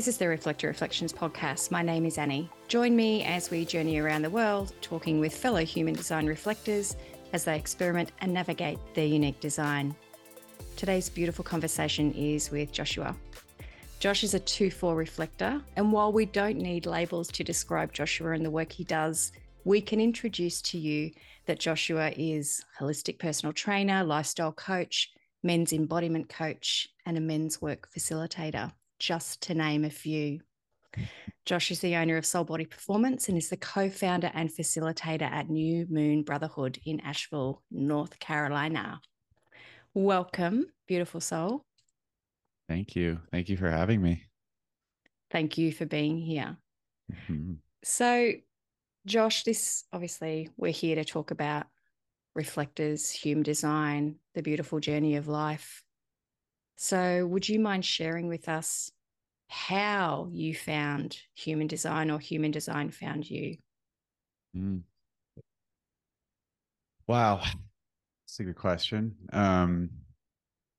This is the Reflector Reflections podcast. My name is Annie. Join me as we journey around the world talking with fellow human design reflectors as they experiment and navigate their unique design. Today's beautiful conversation is with Joshua. Josh is a 2 4 reflector, and while we don't need labels to describe Joshua and the work he does, we can introduce to you that Joshua is holistic personal trainer, lifestyle coach, men's embodiment coach, and a men's work facilitator just to name a few. Josh is the owner of Soul Body Performance and is the co founder and facilitator at New Moon Brotherhood in Asheville, North Carolina. Welcome, beautiful soul. Thank you. Thank you for having me. Thank you for being here. Mm-hmm. So, Josh, this obviously we're here to talk about reflectors, human design, the beautiful journey of life. So, would you mind sharing with us how you found human design or human design found you? Mm. Wow. That's a good question. Um,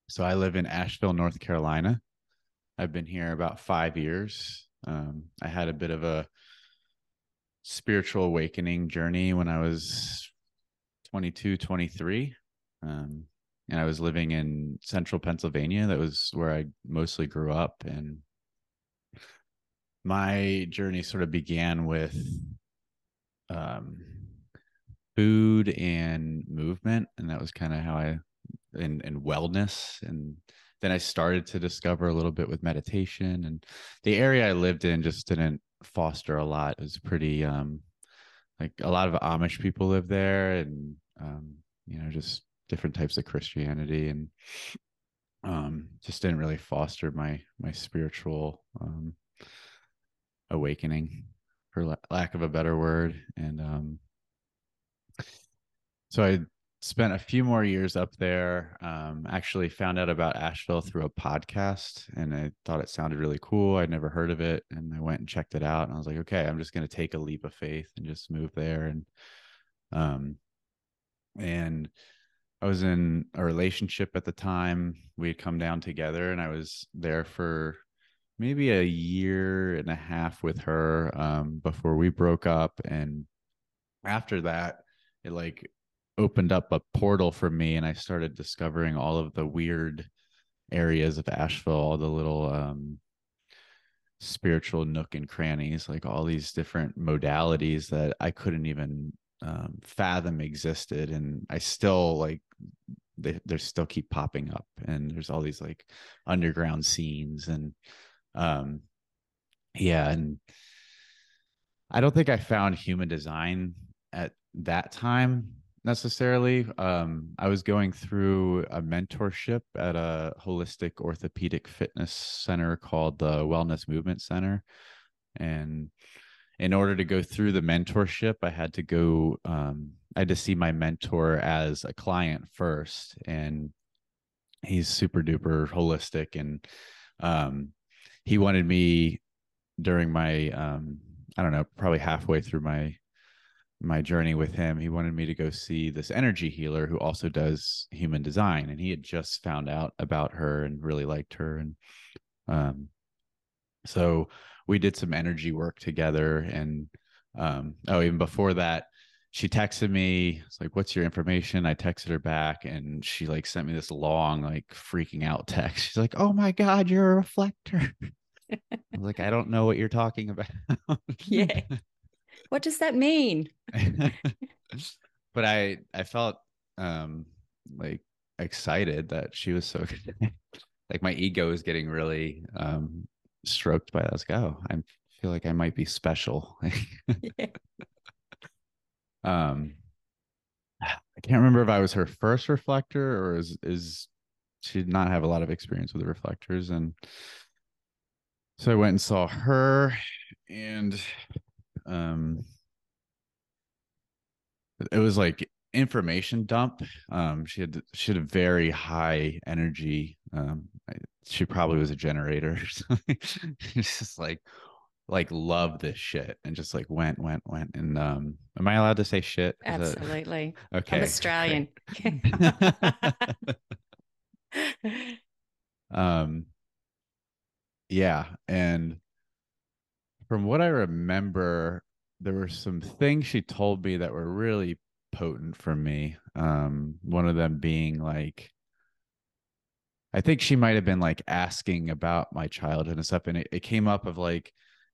so, I live in Asheville, North Carolina. I've been here about five years. Um, I had a bit of a spiritual awakening journey when I was 22, 23. Um, and I was living in central Pennsylvania. That was where I mostly grew up. And my journey sort of began with um, food and movement. And that was kind of how I, and, and wellness. And then I started to discover a little bit with meditation. And the area I lived in just didn't foster a lot. It was pretty, um, like a lot of Amish people live there. And, um, you know, just different types of Christianity and um, just didn't really foster my my spiritual um, awakening, for la- lack of a better word. And um, so I spent a few more years up there. Um, actually, found out about Asheville through a podcast, and I thought it sounded really cool. I'd never heard of it, and I went and checked it out. And I was like, okay, I'm just going to take a leap of faith and just move there. And um, and I was in a relationship at the time. We had come down together, and I was there for maybe a year and a half with her um, before we broke up. And after that, it like opened up a portal for me, and I started discovering all of the weird areas of Asheville, all the little um, spiritual nook and crannies, like all these different modalities that I couldn't even um, fathom existed and i still like they, they still keep popping up and there's all these like underground scenes and um yeah and i don't think i found human design at that time necessarily. Um i was going through a mentorship at a holistic orthopedic fitness center called the wellness movement center and in order to go through the mentorship, I had to go, um, I had to see my mentor as a client first. And he's super duper holistic. And um, he wanted me during my, um, I don't know, probably halfway through my my journey with him, he wanted me to go see this energy healer who also does human design. And he had just found out about her and really liked her. And um, so we did some energy work together and um oh even before that she texted me it's like what's your information? I texted her back and she like sent me this long like freaking out text. She's like oh my god you're a reflector. I was like i don't know what you're talking about. Yeah what does that mean? But i i felt um like excited that she was so like my ego is getting really um stroked by that. I was like, oh, I feel like I might be special. yeah. Um, I can't remember if I was her first reflector or is is she did not have a lot of experience with the reflectors, and so I went and saw her, and um, it was like information dump. Um, she had she had a very high energy. Um, she probably was a generator. it's just like like love this shit and just like went went went and um am i allowed to say shit Is absolutely that... okay i'm australian um yeah and from what i remember there were some things she told me that were really potent for me. Um, one of them being like, I think she might have been like asking about my childhood and stuff. And it, it came up of like,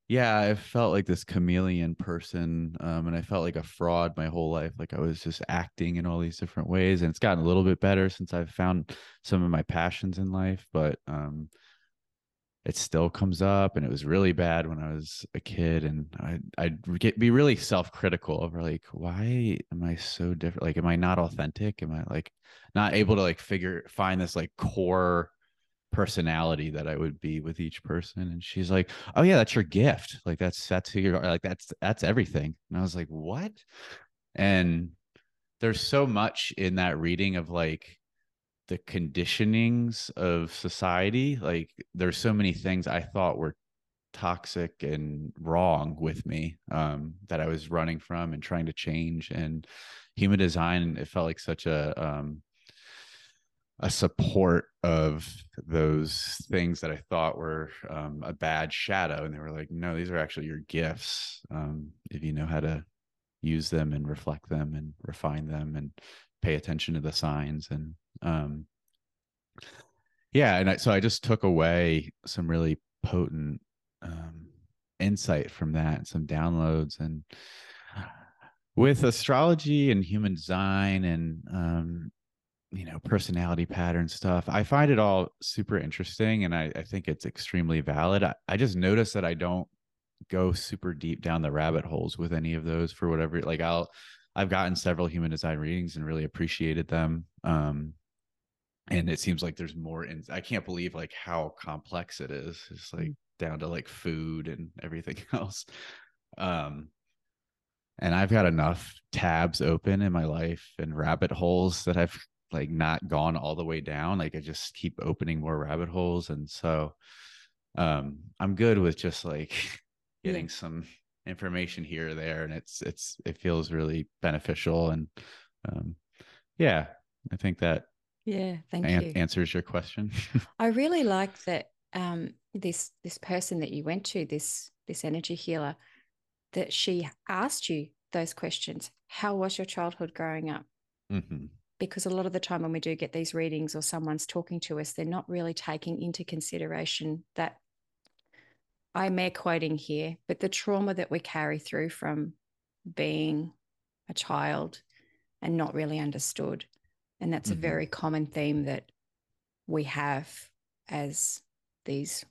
yeah, I felt like this chameleon person. Um, and I felt like a fraud my whole life. Like I was just acting in all these different ways. And it's gotten a little bit better since I've found some of my passions in life. But um, it still comes up and it was really bad when i was a kid and i'd, I'd get, be really self-critical over like why am i so different? Like am i not authentic? Am i like not able to like figure find this like core personality that i would be with each person? And she's like oh yeah that's your gift. Like that's that's who you're like that's that's everything. And i was like what? And there's so much in that reading of like the conditionings of society like there's so many things i thought were toxic and wrong with me um, that i was running from and trying to change and human design it felt like such a um, a support of those things that i thought were um, a bad shadow and they were like no these are actually your gifts um, if you know how to use them and reflect them and refine them and pay attention to the signs and um yeah and I, so i just took away some really potent um insight from that some downloads and with astrology and human design and um you know personality pattern stuff i find it all super interesting and i, I think it's extremely valid. I, I just notice that i don't go super deep down the rabbit holes with any of those for whatever like i'll i've gotten several human design readings and really appreciated them um and it seems like there's more in i can't believe like how complex it is it's like mm. down to like food and everything else um and i've got enough tabs open in my life and rabbit holes that i've like not gone all the way down like i just keep opening more rabbit holes and so um i'm good with just like getting yeah. some information here or there and it's it's it feels really beneficial and um yeah i think that yeah, thank an- you. Answers your question. I really like that um, this this person that you went to, this this energy healer, that she asked you those questions. How was your childhood growing up? Mm-hmm. Because a lot of the time when we do get these readings or someone's talking to us, they're not really taking into consideration that I'm air quoting here, but the trauma that we carry through from being a child and not really understood. And that's mm-hmm. a very common theme that we have as these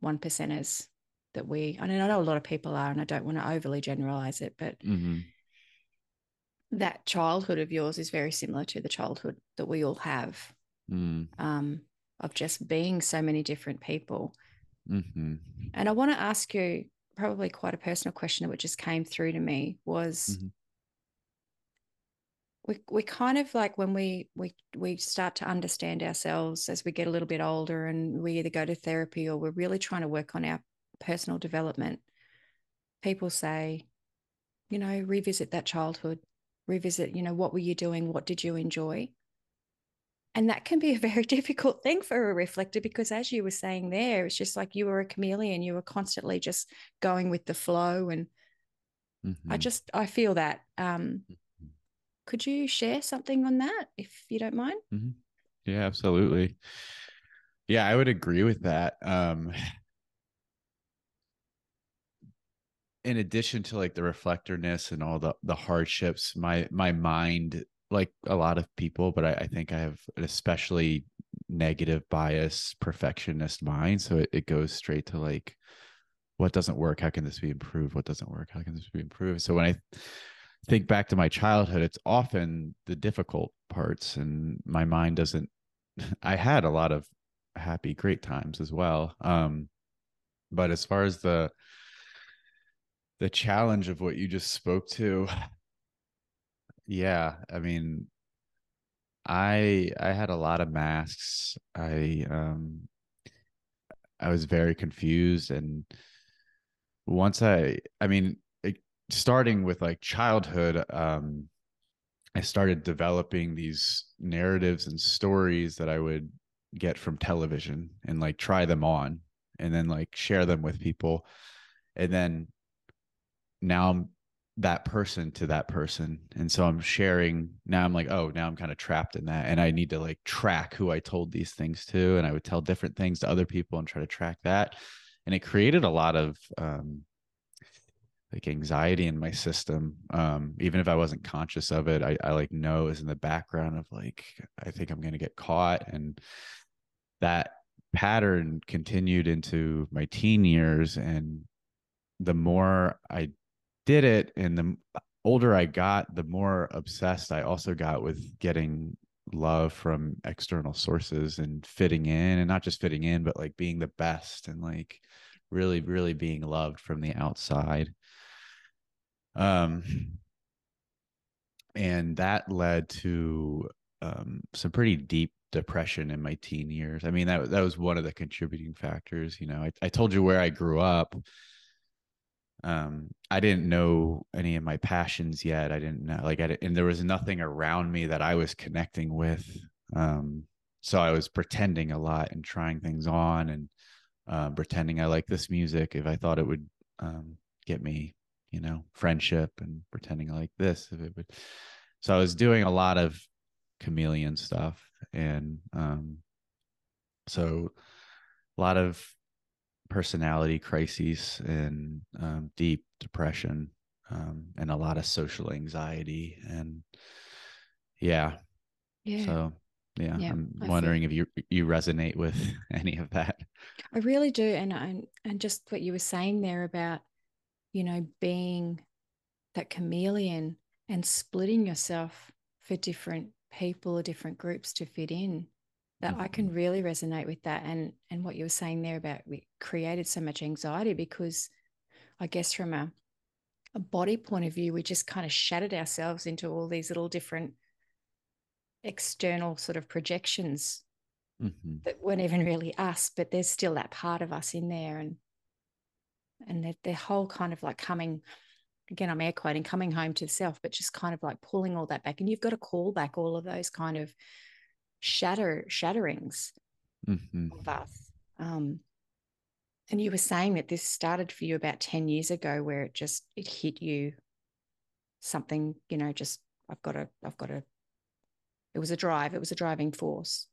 one percenters that we, I, mean, I know a lot of people are, and I don't want to overly generalize it, but mm-hmm. that childhood of yours is very similar to the childhood that we all have mm. um, of just being so many different people. Mm-hmm. And I want to ask you probably quite a personal question that just came through to me was mm-hmm we we kind of like when we we we start to understand ourselves as we get a little bit older and we either go to therapy or we're really trying to work on our personal development people say you know revisit that childhood revisit you know what were you doing? What did you enjoy? And that can be a very difficult thing for a reflector because as you were saying there it's just like you were a chameleon you were constantly just going with the flow and mm-hmm. i just i feel that um could you share something on that if you don't mind? Mm-hmm. Yeah, absolutely. Yeah, I would agree with that. Um, in addition to like the reflectorness and all the the hardships, my my mind, like a lot of people, but I, I think I have an especially negative bias, perfectionist mind. So it, it goes straight to like what doesn't work? How can this be improved? What doesn't work? How can this be improved? So when I think back to my childhood, it's often the difficult parts, and my mind doesn't. I had a lot of happy, great times as well. Um, but as far as the the challenge of what you just spoke to, yeah, I mean, I I had a lot of masks. I um I was very confused and once I I mean starting with like childhood um i started developing these narratives and stories that i would get from television and like try them on and then like share them with people and then now I'm that person to that person. And so I'm sharing now I'm like, oh, now I'm kind of trapped in that. And I need to like track who I told these things to. And I would tell different things to other people and try to track that. And it created a lot of um like anxiety in my system. Um, even if I wasn't conscious of it, I, I like know is in the background of like, I think I'm gonna get caught. And that pattern continued into my teen years. And the more I did it and the older I got, the more obsessed I also got with getting love from external sources and fitting in and not just fitting in, but like being the best and like really, really being loved from the outside. Um, and that led to um, some pretty deep depression in my teen years. I mean, that that was one of the contributing factors. You know, I, I told you where I grew up, um i didn't know any of my passions yet i didn't know like i and there was nothing around me that i was connecting with um so i was pretending a lot and trying things on and uh, pretending i like this music if i thought it would um get me you know friendship and pretending like this if it would so i was doing a lot of chameleon stuff and um so a lot of personality crises and um, deep depression um, and a lot of social anxiety and yeah. Yeah. So yeah, yeah i'm wondering if you you resonate with any of that. I really do and and and just what you were saying there about you know being that chameleon and splitting yourself for different people or different groups to fit in that I can mm-hmm. really resonate with that and and what you were saying there about we created so much anxiety because I guess from a a body point of view we just kind of shattered ourselves into all these little different external sort of projections mm-hmm. that weren't even really us but there's still that part of us in there and and their, the whole kind of like coming again i'm air quoting coming home to self but just kind of like pulling all that back and you've got to call back all of those kind of shatter shatterings mm-hmm. of us. Um, and you were saying that this started for you about 10 years ago where it just it hit you something, you know, just I've got to, I've got to, it was a drive, it was a driving force.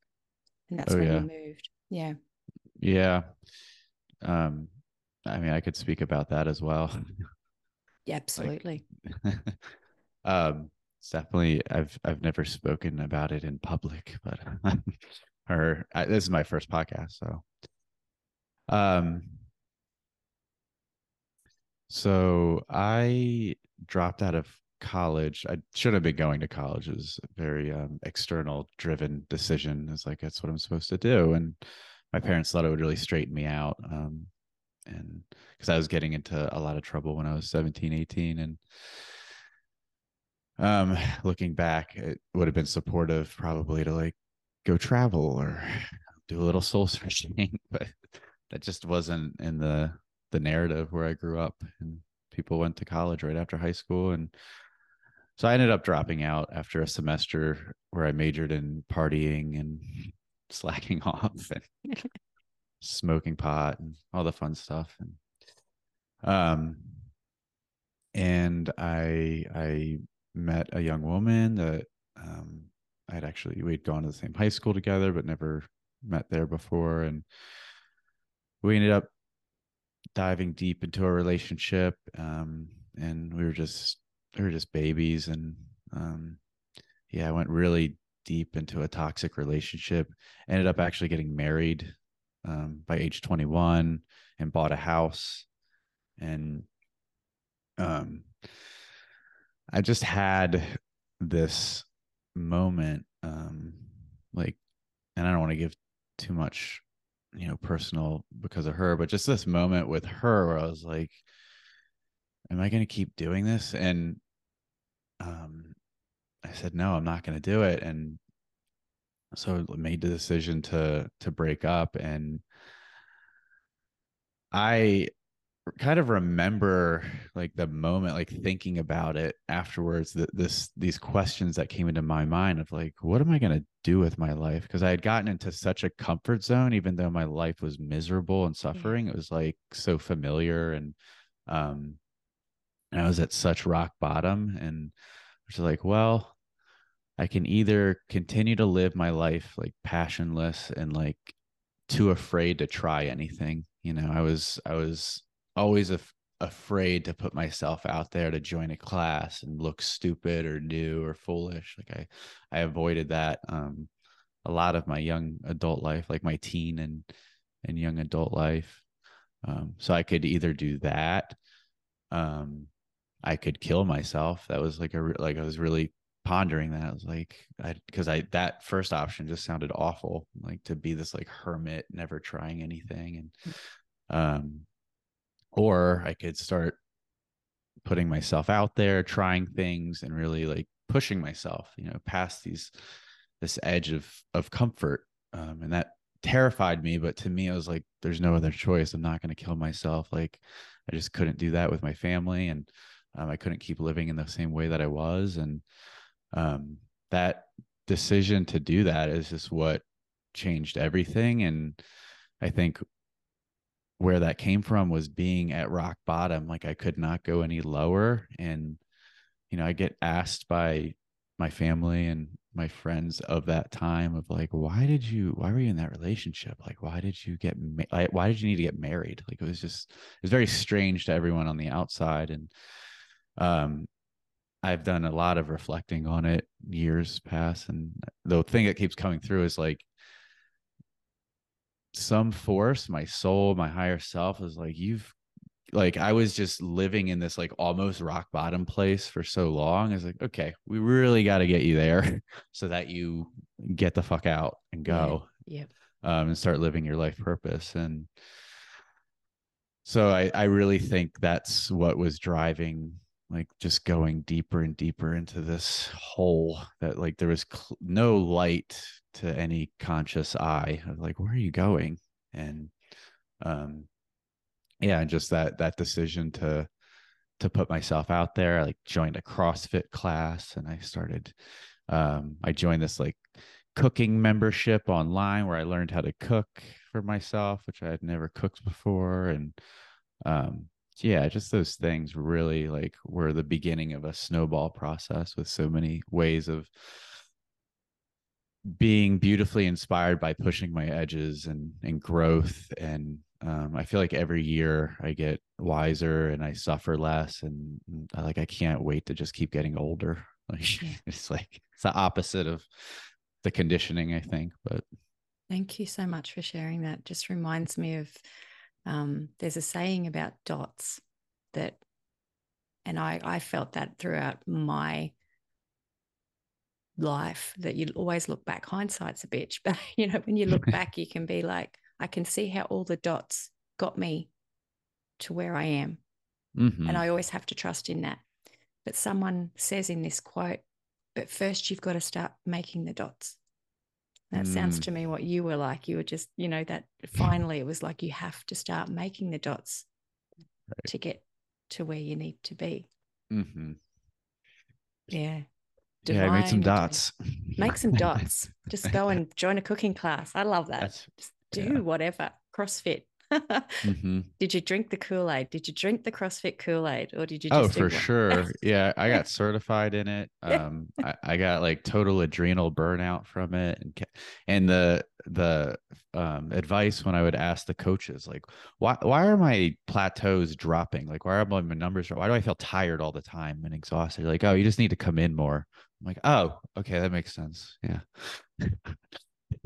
And that's oh, when yeah. you moved. Yeah. Yeah. Um, I mean, I could speak about that as well. Yeah, absolutely. Like, um, it's definitely I've I've never spoken about it in public, but or I, this is my first podcast, so um so I dropped out of college. I should have been going to college. It was a very um, external driven decision. It's like that's what I'm supposed to do, and my parents thought it would really straighten me out. Um, and because I was getting into a lot of trouble when I was 17, 18, and um looking back it would have been supportive probably to like go travel or do a little soul searching but that just wasn't in the the narrative where i grew up and people went to college right after high school and so i ended up dropping out after a semester where i majored in partying and slacking off and smoking pot and all the fun stuff. And um and i i met a young woman that um, I'd actually we'd gone to the same high school together, but never met there before, and we ended up diving deep into a relationship, um, and we were just we were just babies, and um, yeah, I went really deep into a toxic relationship. Ended up actually getting married um, by age 21 and bought a house, and um I just had this moment, um, like, and I don't want to give too much, you know, personal because of her, but just this moment with her where I was like, am I going to keep doing this? And, um, I said, no, I'm not going to do it. And so made the decision to, to break up and I kind of remember like the moment like thinking about it afterwards that this these questions that came into my mind of like what am i going to do with my life? Because i had gotten into such a comfort zone even though my life was miserable and suffering it was like so familiar and um and I was at such rock bottom and I was like, well, I can either continue to live my life like passionless and like too afraid to try anything. You know, I was I was always af- afraid to put myself out there to join a class and look stupid or new or foolish. Like I I avoided that um a lot of my young adult life, like my teen and and young adult life. Um so I could either do that um I could kill myself. That was like a like I was really pondering that. I was like, I because I that first option just sounded awful, like to be this like hermit, never trying anything, and um, or I could start putting myself out there, trying things, and really like pushing myself, you know, past these this edge of of comfort, um, and that terrified me. But to me, I was like, there's no other choice. I'm not going to kill myself. Like, I just couldn't do that with my family, and um, I couldn't keep living in the same way that I was, and um, that decision to do that is just what changed everything. And I think where that came from was being at rock bottom. Like I could not go any lower. And, you know, I get asked by my family and my friends of that time of like, why did you, why were you in that relationship? Like, why did you get, ma- why did you need to get married? Like, it was just, it was very strange to everyone on the outside. And, um, I've done a lot of reflecting on it years past. And the thing that keeps coming through is like some force, my soul, my higher self is like, you've like I was just living in this like almost rock bottom place for so long. It's like, okay, we really got to get you there so that you get the fuck out and go. Yeah. Yep. Um, and start living your life purpose. And so I, I really think that's what was driving like just going deeper and deeper into this hole that like there was cl- no light to any conscious eye of like where are you going? And um yeah just that that decision to to put myself out there i like joined a crossfit class and i started um i joined this like cooking membership online where i learned how to cook for myself which i had never cooked before and um yeah, just those things really like were the beginning of a snowball process with so many ways of being beautifully inspired by pushing my edges and and growth and um, I feel like every year I get wiser and I suffer less and I, like I can't wait to just keep getting older. Like it's like it's the opposite of the conditioning, I think. But thank you so much for sharing that. Just reminds me of um, there's a saying about dots that, and I, I felt that throughout my life that you always look back. Hindsight's a bitch, but you know, when you look back, you can be like, I can see how all the dots got me to where I am. Mm-hmm. And I always have to trust in that. But someone says in this quote, but first you've got to start making the dots. That mm. sounds to me what you were like. You were just, you know, that finally it was like you have to start making the dots right. to get to where you need to be. Mm-hmm. Yeah. Divine yeah, I made some dots. Make some dots. Just go and join a cooking class. I love that. That's, Just do yeah. whatever. CrossFit mm-hmm. Did you drink the Kool Aid? Did you drink the CrossFit Kool Aid, or did you? Just? Oh, for sure. yeah, I got certified in it. Um, I, I, got like total adrenal burnout from it, and and the the um, advice when I would ask the coaches like, why why are my plateaus dropping? Like, why are my numbers? Why do I feel tired all the time and exhausted? Like, oh, you just need to come in more. I'm like, oh, okay, that makes sense. Yeah.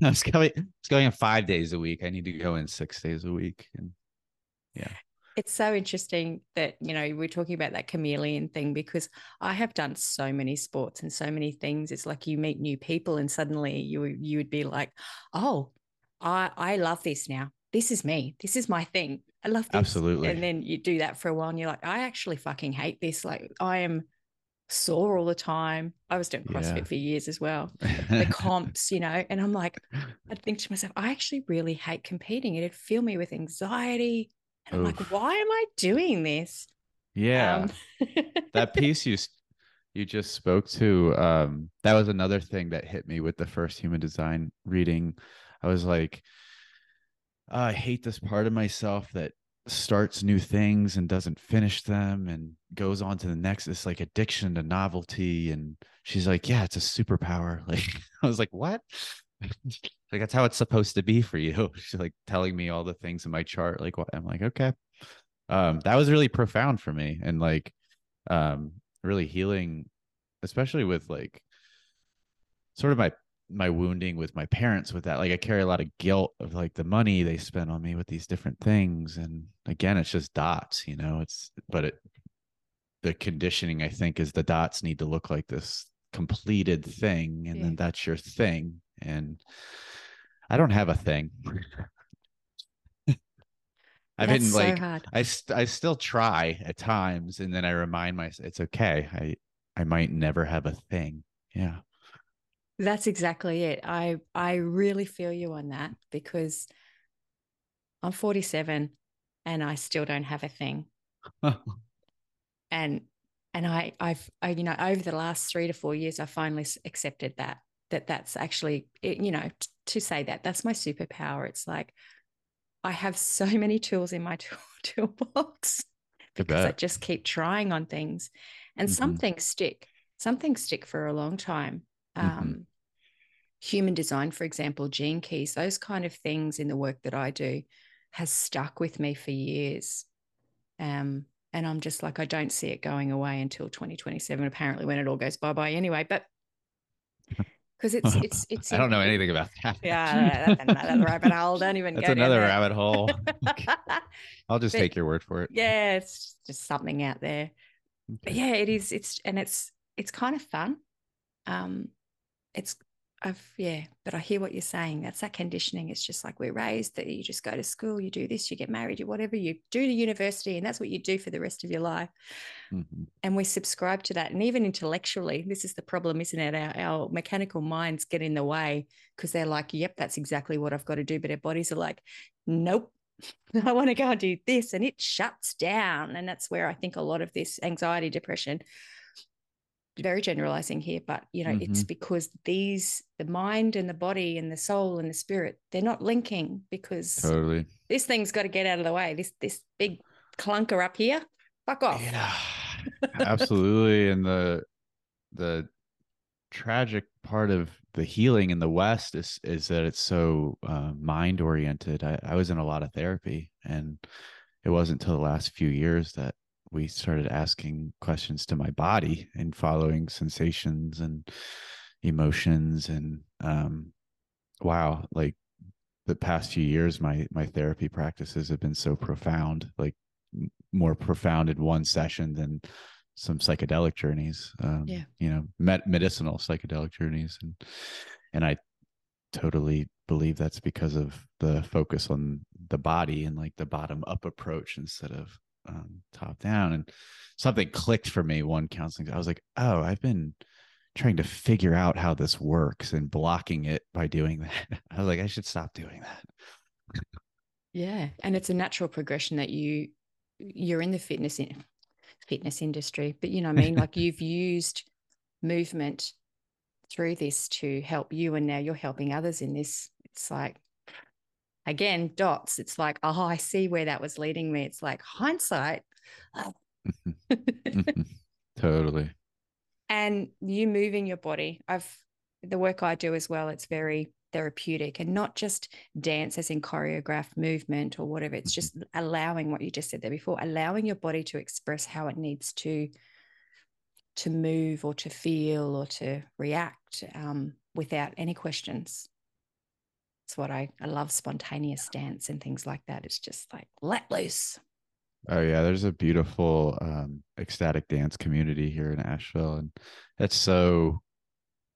I was going, I was going in five days a week. I need to go in six days a week. And yeah. It's so interesting that, you know, we're talking about that chameleon thing because I have done so many sports and so many things. It's like you meet new people and suddenly you you would be like, oh, I I love this now. This is me. This is my thing. I love this. Absolutely. And then you do that for a while and you're like, I actually fucking hate this. Like I am sore all the time. I was doing CrossFit yeah. for years as well. The comps, you know, and I'm like, I'd think to myself, I actually really hate competing. It'd fill me with anxiety. And I'm like, why am I doing this? Yeah. Um, that piece you you just spoke to, um, that was another thing that hit me with the first human design reading. I was like, oh, I hate this part of myself that starts new things and doesn't finish them and goes on to the next it's like addiction to novelty. And she's like yeah it's a superpower. Like i was like what? Like that's how it's supposed to be for you. She's like telling me all the things in my chart like what i'm like okay. Um that was really profound for me and like um really healing especially with like sort of my my wounding with my parents with that like i carry a lot of guilt of like the money they spent on me with these different things and again it's just dots you know it's but it the conditioning i think is the dots need to look like this completed thing and yeah. then that's your thing and i don't have a thing I've been so like hard. I st- I still try at times and then I remind myself it's okay. I I might never have a thing. Yeah. That's exactly it. I I really feel you on that because I'm 47 and I still don't have a thing. and and I I've I, you know over the last 3 to 4 years I finally accepted that that that's actually you know t- to say that that's my superpower. It's like I have so many tools in my tool, toolbox because I just keep trying on things and mm-hmm. some things stick. Some things stick for a long time. Mm-hmm. Um, mm-hmm human design, for example, gene keys, those kind of things in the work that I do has stuck with me for years. Um, and I'm just like, I don't see it going away until 2027, apparently, when it all goes bye bye anyway. But because it's, it's, it's, I don't know anything about that. Yeah, another rabbit hole. Don't even That's another rabbit hole. I'll just but, take your word for it. Yeah, it's just something out there. Okay. But yeah, it is. It's, and it's, it's kind of fun. Um, it's I've yeah, but I hear what you're saying. That's that conditioning. It's just like we're raised that you just go to school, you do this, you get married, you whatever you do to university, and that's what you do for the rest of your life. Mm-hmm. And we subscribe to that. And even intellectually, this is the problem, isn't it? Our, our mechanical minds get in the way because they're like, yep, that's exactly what I've got to do. But our bodies are like, nope, I want to go and do this. And it shuts down. And that's where I think a lot of this anxiety, depression, very generalizing here, but you know, mm-hmm. it's because these the mind and the body and the soul and the spirit, they're not linking because totally this thing's got to get out of the way. This this big clunker up here, fuck off. Yeah, absolutely. and the the tragic part of the healing in the West is is that it's so uh, mind oriented. I, I was in a lot of therapy, and it wasn't until the last few years that we started asking questions to my body and following sensations and emotions and um wow like the past few years my my therapy practices have been so profound like more profound in one session than some psychedelic journeys um yeah. you know med- medicinal psychedelic journeys and and i totally believe that's because of the focus on the body and like the bottom up approach instead of um, top down and something clicked for me one counseling i was like oh i've been trying to figure out how this works and blocking it by doing that. I was like i should stop doing that. Yeah and it's a natural progression that you you're in the fitness in, fitness industry but you know i mean? Like you've used movement through this to help you and now you're helping others in this. It's like again dots it's like oh i see where that was leading me. It's like hindsight? Totally. And you moving your body i've the work i do as well it's very therapeutic and not just dance as in choreographed movement or whatever it's just mm-hmm. allowing what you just said there before allowing your body to express how it needs to to move or to feel or to react um, without any questions that's what I, I love spontaneous dance and things like that. It's just like let loose. Oh yeah, there's a beautiful um, ecstatic dance community here in Asheville, and it's so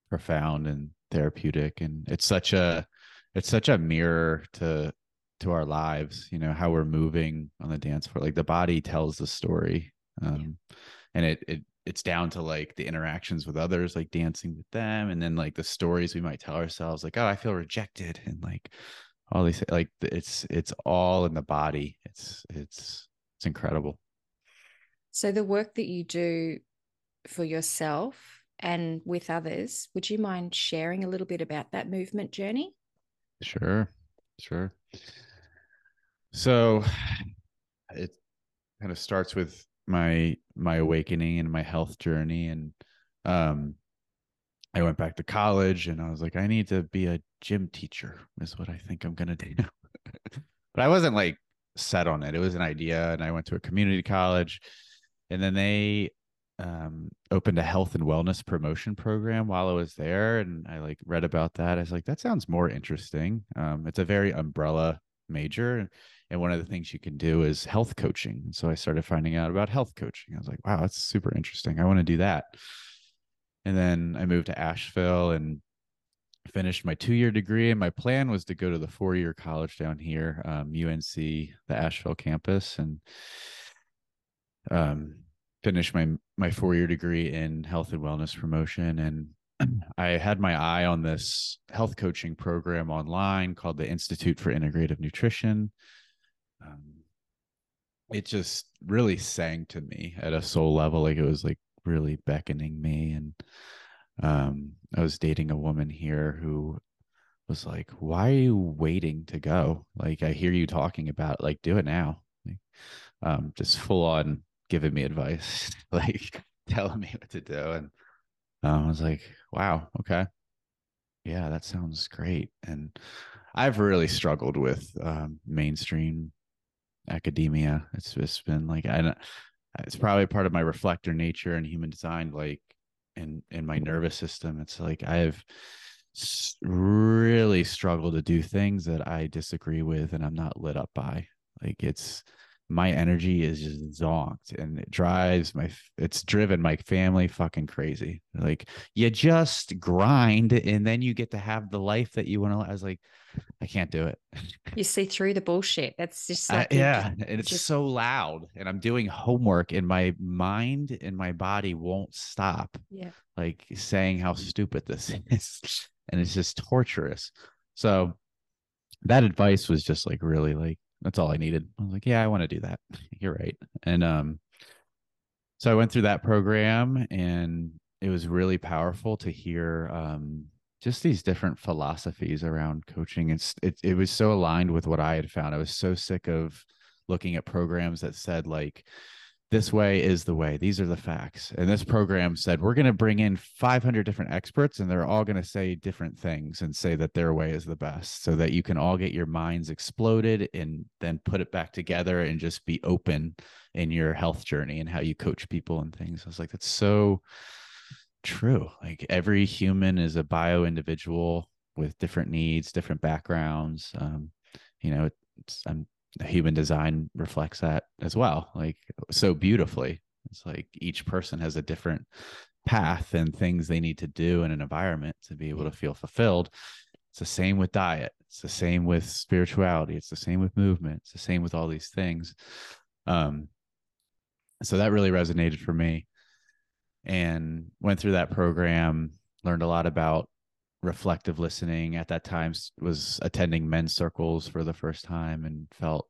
profound and therapeutic, and it's such a it's such a mirror to to our lives. You know how we're moving on the dance floor, like the body tells the story, um, yeah. and it it it's down to like the interactions with others like dancing with them and then like the stories we might tell ourselves like oh i feel rejected and like all these like it's it's all in the body. It's it's it's incredible. So the work that you do for yourself and with others would you mind sharing a little bit about that movement journey? Sure sure. So it kind of starts with my my awakening and my health journey and um I went back to college and I was like I need to be a gym teacher is what I think I'm going to do. but I wasn't like set on it. It was an idea and I went to a community college and then they um opened a health and wellness promotion program while I was there and I like read about that. I was like that sounds more interesting. Um it's a very umbrella major and one of the things you can do is health coaching. So I started finding out about health coaching. I was like, wow, that's super interesting. I want to do that. And then I moved to Asheville and finished my two year degree. And my plan was to go to the four year college down here, um, UNC, the Asheville campus, and um, finish my my four year degree in health and wellness promotion. And I had my eye on this health coaching program online called the Institute for Integrative Nutrition. Um, it just really sang to me at a soul level, like it was like really beckoning me. And um, I was dating a woman here who was like, "Why are you waiting to go? Like, I hear you talking about, like, do it now." Um, just full on giving me advice, like telling me what to do, and um, I was like, "Wow, okay, yeah, that sounds great." And I've really struggled with um, mainstream academia. It's just been like I, don't. it's probably part of my reflector nature and human design, like in in my nervous system. It's like I've really struggled to do things that I disagree with and I'm not lit up by. Like it's my energy is just zonked and it drives my it's driven my family fucking crazy. Like you just grind and then you get to have the life that you want to i was like i can't do it. You see through the bullshit. That's just like yeah and it's just... so loud and i'm doing homework and my mind and my body won't stop yeah. like saying how stupid this is and it's just torturous. So that advice was just like really like that's all I needed. I was like, yeah, I want to do that. You're right. And um, so I went through that program, and it was really powerful to hear um just these different philosophies around coaching. It's it it was so aligned with what I had found. I was so sick of looking at programs that said like this way is the way. These are the facts. And this program said, we're going to bring in 500 different experts and they're all going to say different things and say that their way is the best so that you can all get your minds exploded and then put it back together and just be open in your health journey and how you coach people and things. I was like, that's so true. Like every human is a bio individual with different needs, different backgrounds. Um, you know, I'm human design reflects that as well like so beautifully. It's like each person has a different path and things they need to do in an environment to be able to feel fulfilled. It's the same with diet. It's the same with spirituality. It's the same with movement. It's the same with all these things. Um so that really resonated for me. And went through that program learned a lot about reflective listening at that time was attending men's circles for the first time and felt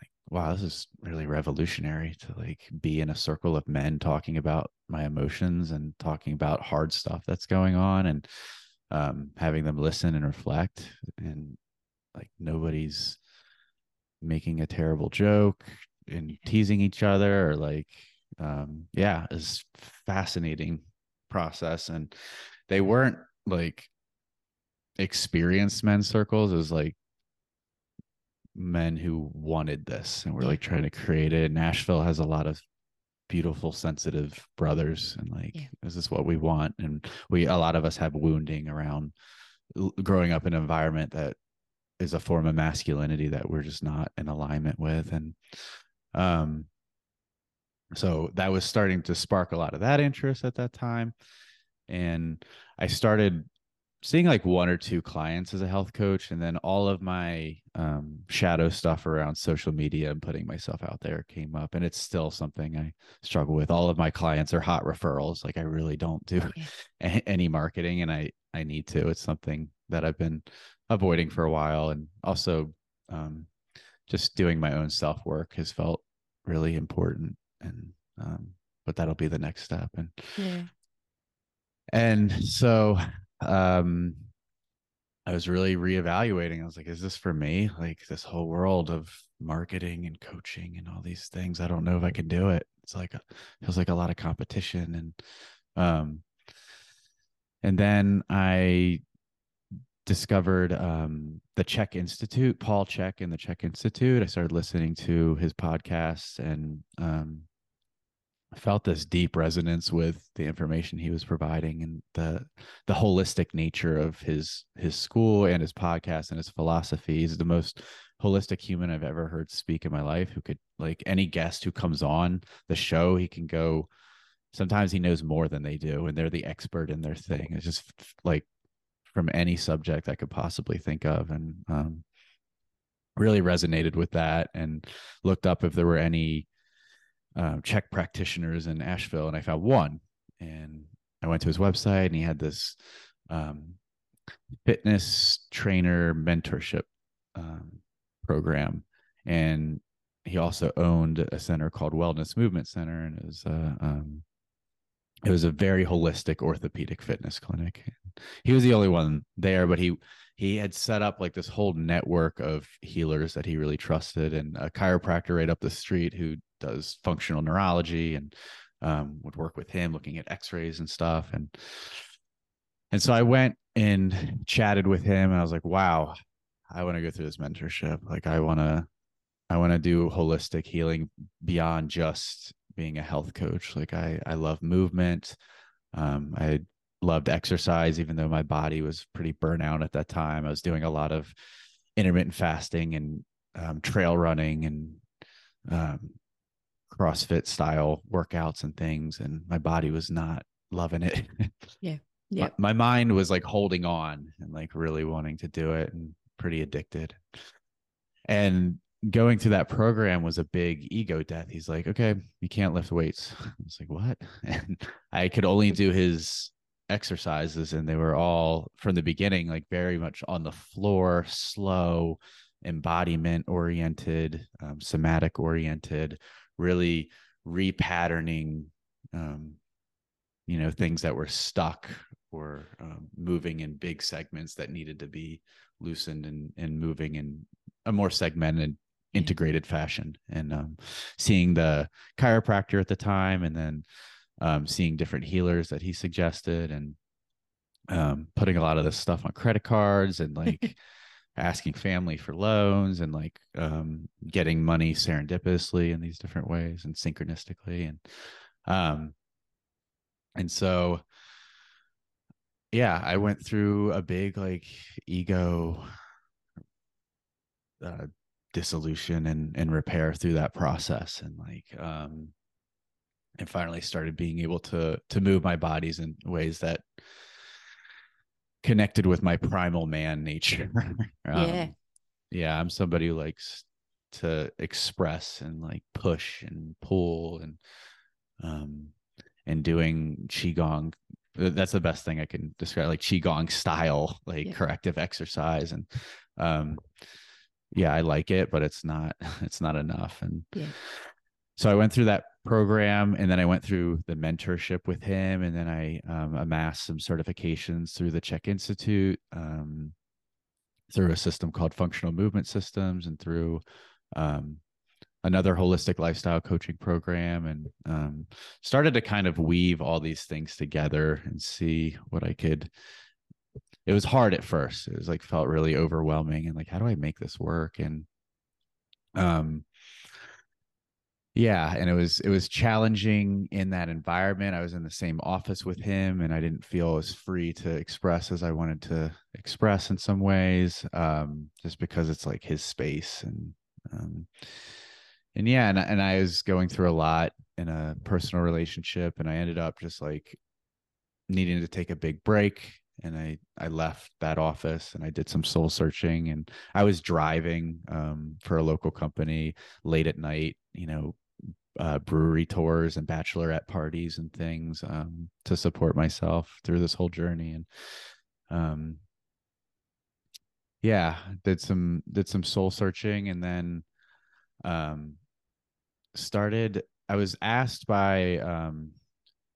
like wow this is really revolutionary to like be in a circle of men talking about my emotions and talking about hard stuff that's going on and um, having them listen and reflect. And like nobody's making a terrible joke and teasing each other or like um yeah is fascinating process and they weren't like experienced men's circles is like men who wanted this and we're like trying to create it. Asheville has a lot of beautiful, sensitive brothers, and like yeah. this is what we want. And we a lot of us have wounding around growing up in an environment that is a form of masculinity that we're just not in alignment with. And um so that was starting to spark a lot of that interest at that time. And I started seeing like one or two clients as a health coach and then all of my um, shadow stuff around social media and putting myself out there came up and it's still something i struggle with. All of my clients are hot referrals like i really don't do yeah. any marketing and i i need to. It's something that i've been avoiding for a while and also um, just doing my own self work has felt really important and um, but that'll be the next step and yeah. and so um I was really reevaluating. I was like, is this for me? Like this whole world of marketing and coaching and all these things. I don't know if I can do it. It's like a, feels like a lot of competition and um and then I discovered um the CHEK Institute, Paul Chek and the CHEK Institute. I started listening to his podcasts and um felt this deep resonance with the information he was providing and the the holistic nature of his his school and his podcast and his philosophy. He's the most holistic human I've ever heard speak in my life who could like any guest who comes on the show, he can go sometimes he knows more than they do and they're the expert in their thing. It's just like from any subject I could possibly think of and um really resonated with that and looked up if there were any um, CHEK practitioners in Asheville, and I found one. And I went to his website, and he had this um, fitness trainer mentorship um, program, and he also owned a center called Wellness Movement Center, and it was uh, um, it was a very holistic orthopedic fitness clinic. He was the only one there, but he he had set up like this whole network of healers that he really trusted, and a chiropractor right up the street who does functional neurology and um, would work with him looking at X-rays and stuff, and and so I went and chatted with him, and I was like, wow, I want to go through this mentorship. Like, I want to I want to do holistic healing beyond just being a health coach. Like I, I love movement. Um, I loved exercise, even though my body was pretty burnout at that time. I was doing a lot of intermittent fasting and um, trail running and um, CrossFit style workouts and things, and my body was not loving it. yeah, yeah. My, my mind was like holding on and like really wanting to do it and pretty addicted. And going through that program was a big ego death. He's like, okay, you can't lift weights. I was like, what? And I could only do his exercises, and they were all from the beginning, like very much on the floor, slow, embodiment oriented, um, somatic oriented, really repatterning, um, you know, things that were stuck or um, moving in big segments that needed to be loosened and, and moving in a more segmented integrated fashion. And um, seeing the chiropractor at the time and then um, seeing different healers that he suggested and um, putting a lot of this stuff on credit cards and like asking family for loans and like um, getting money serendipitously in these different ways and synchronistically and um and so yeah i went through a big like ego uh, dissolution and and repair through that process and like um and finally started being able to to move my bodies in ways that connected with my primal man nature um, yeah yeah i'm somebody who likes to express and like push and pull and um and doing qigong that's the best thing i can describe like qigong style like yeah. corrective exercise and um yeah, I like it, but it's not it's not enough. And yeah. so I went through that program and then I went through the mentorship with him and then I um, amassed some certifications through the CHEK Institute, um, through a system called Functional Movement Systems and through um, another holistic lifestyle coaching program and um, started to kind of weave all these things together and see what I could it was hard at first. It was like felt really overwhelming and like how do I make this work? And um yeah, and it was it was challenging in that environment. I was in the same office with him and I didn't feel as free to express as I wanted to express in some ways um just because it's like his space and um and yeah, and and I was going through a lot in a personal relationship and I ended up just like needing to take a big break and I I left that office and I did some soul searching and I was driving um, for a local company late at night, you know, uh, brewery tours and bachelorette parties and things um, to support myself through this whole journey and um, yeah, did some did some soul searching and then um, started. I was asked by um,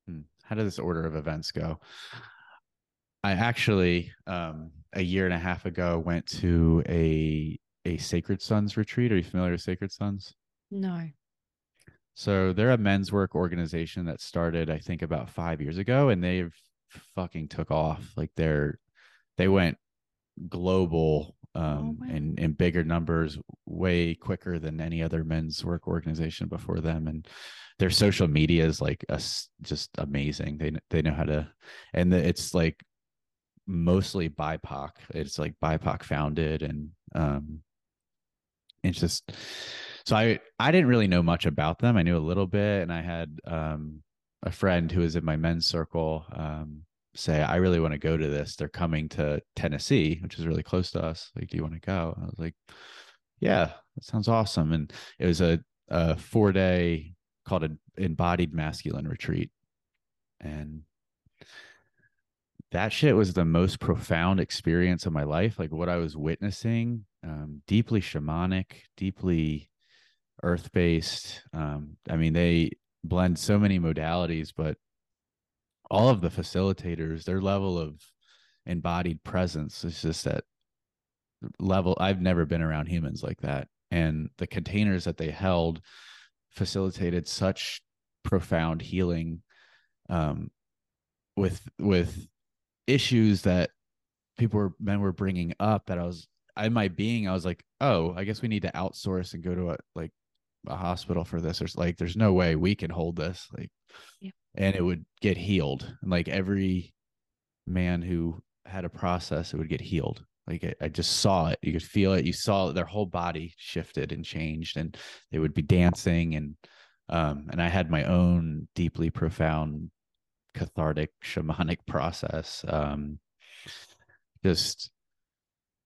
hmm, how did this order of events go? I actually um, a year and a half ago went to a a Sacred Sons retreat. Are you familiar with Sacred Sons? No. So they're a men's work organization that started, I think, about five years ago, and they've fucking took off. Like they're they went global um wow. in in bigger numbers way quicker than any other men's work organization before them and their social media is like us just amazing they they know how to and the, it's like mostly bipoc it's like bipoc founded and um it's just so i i didn't really know much about them. I knew a little bit and i had um a friend who was in my men's circle um say i really want to go to this. They're coming to tennessee which is really close to us. Like do you want to go? I was like yeah that sounds awesome. And it was a, a four day called an embodied masculine retreat. And that shit was the most profound experience of my life. Like what i was witnessing um, deeply shamanic deeply earth-based um, i mean they blend so many modalities but all of the facilitators their level of embodied presence is just at level i've never been around humans like that and the containers that they held facilitated such profound healing um, with with issues that people were men were bringing up that I was in my being I was like oh I guess we need to outsource and go to a like a hospital for this. Or like there's no way we can hold this like yeah. and it would get healed. And like every man who had a process it would get healed. Like I, I just saw it. You could feel it. You saw their whole body shifted and changed and they would be dancing and um and i had my own deeply profound cathartic shamanic process. Um just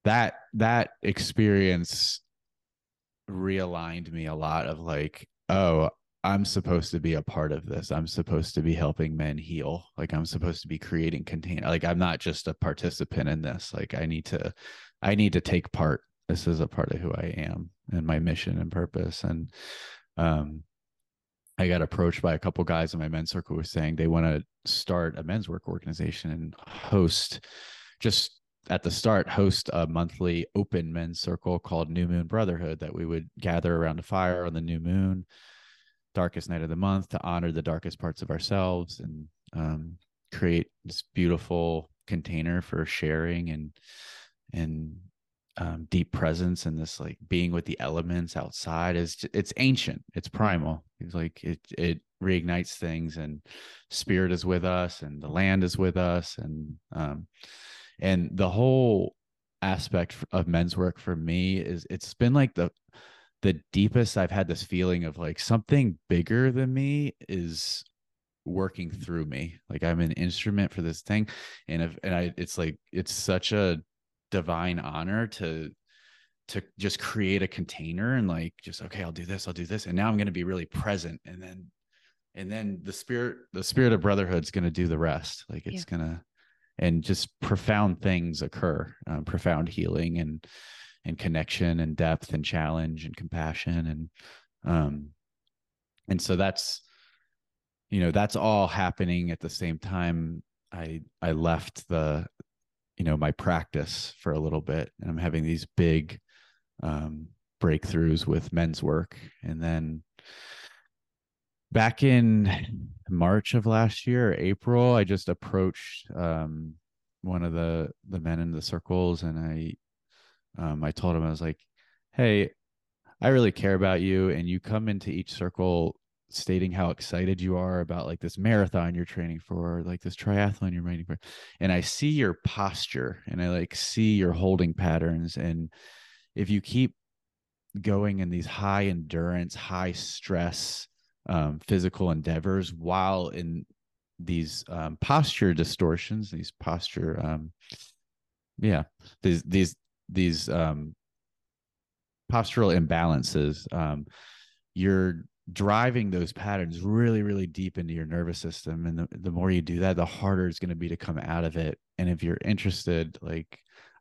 that that experience realigned me a lot of like oh i'm supposed to be a part of this. I'm supposed to be helping men heal. Like i'm supposed to be creating container like i'm not just a participant in this. Like i need to i need to take part. This is a part of who i am and my mission and purpose. And um I got approached by a couple guys in my men's circle who were saying they want to start a men's work organization and host just at the start host a monthly open men's circle called New Moon Brotherhood that we would gather around a fire on the new moon, darkest night of the month, to honor the darkest parts of ourselves and um, create this beautiful container for sharing and and um, deep presence and this like being with the elements outside is it's ancient it's primal. It's like it it reignites things and spirit is with us and the land is with us and um and the whole aspect of men's work for me is it's been like the the deepest i've had this feeling of like something bigger than me is working through me. Like i'm an instrument for this thing. And if and i it's like it's such a divine honor to to just create a container and like just okay i'll do this i'll do this. And now i'm going to be really present. And then and then the spirit the spirit of brotherhood's going to do the rest. Like it's yeah. going to and just profound things occur um, profound healing and and connection and depth and challenge and compassion and um and so that's you know that's all happening at the same time i i left the you know my practice for a little bit. And i'm having these big um, breakthroughs with men's work. And then back in march of last year april i just approached um, one of the the men in the circles and i um, i told him i was like hey i really care about you and you come into each circle stating how excited you are about like this marathon you're training for, like this triathlon you're training for. And I see your posture and I like see your holding patterns. And if you keep going in these high endurance, high stress um, physical endeavors while in these um, posture distortions, these posture, um, yeah, these, these, these um, postural imbalances, um, you're driving those patterns really really deep into your nervous system. And the, the more you do that the harder it's going to be to come out of it. And if you're interested like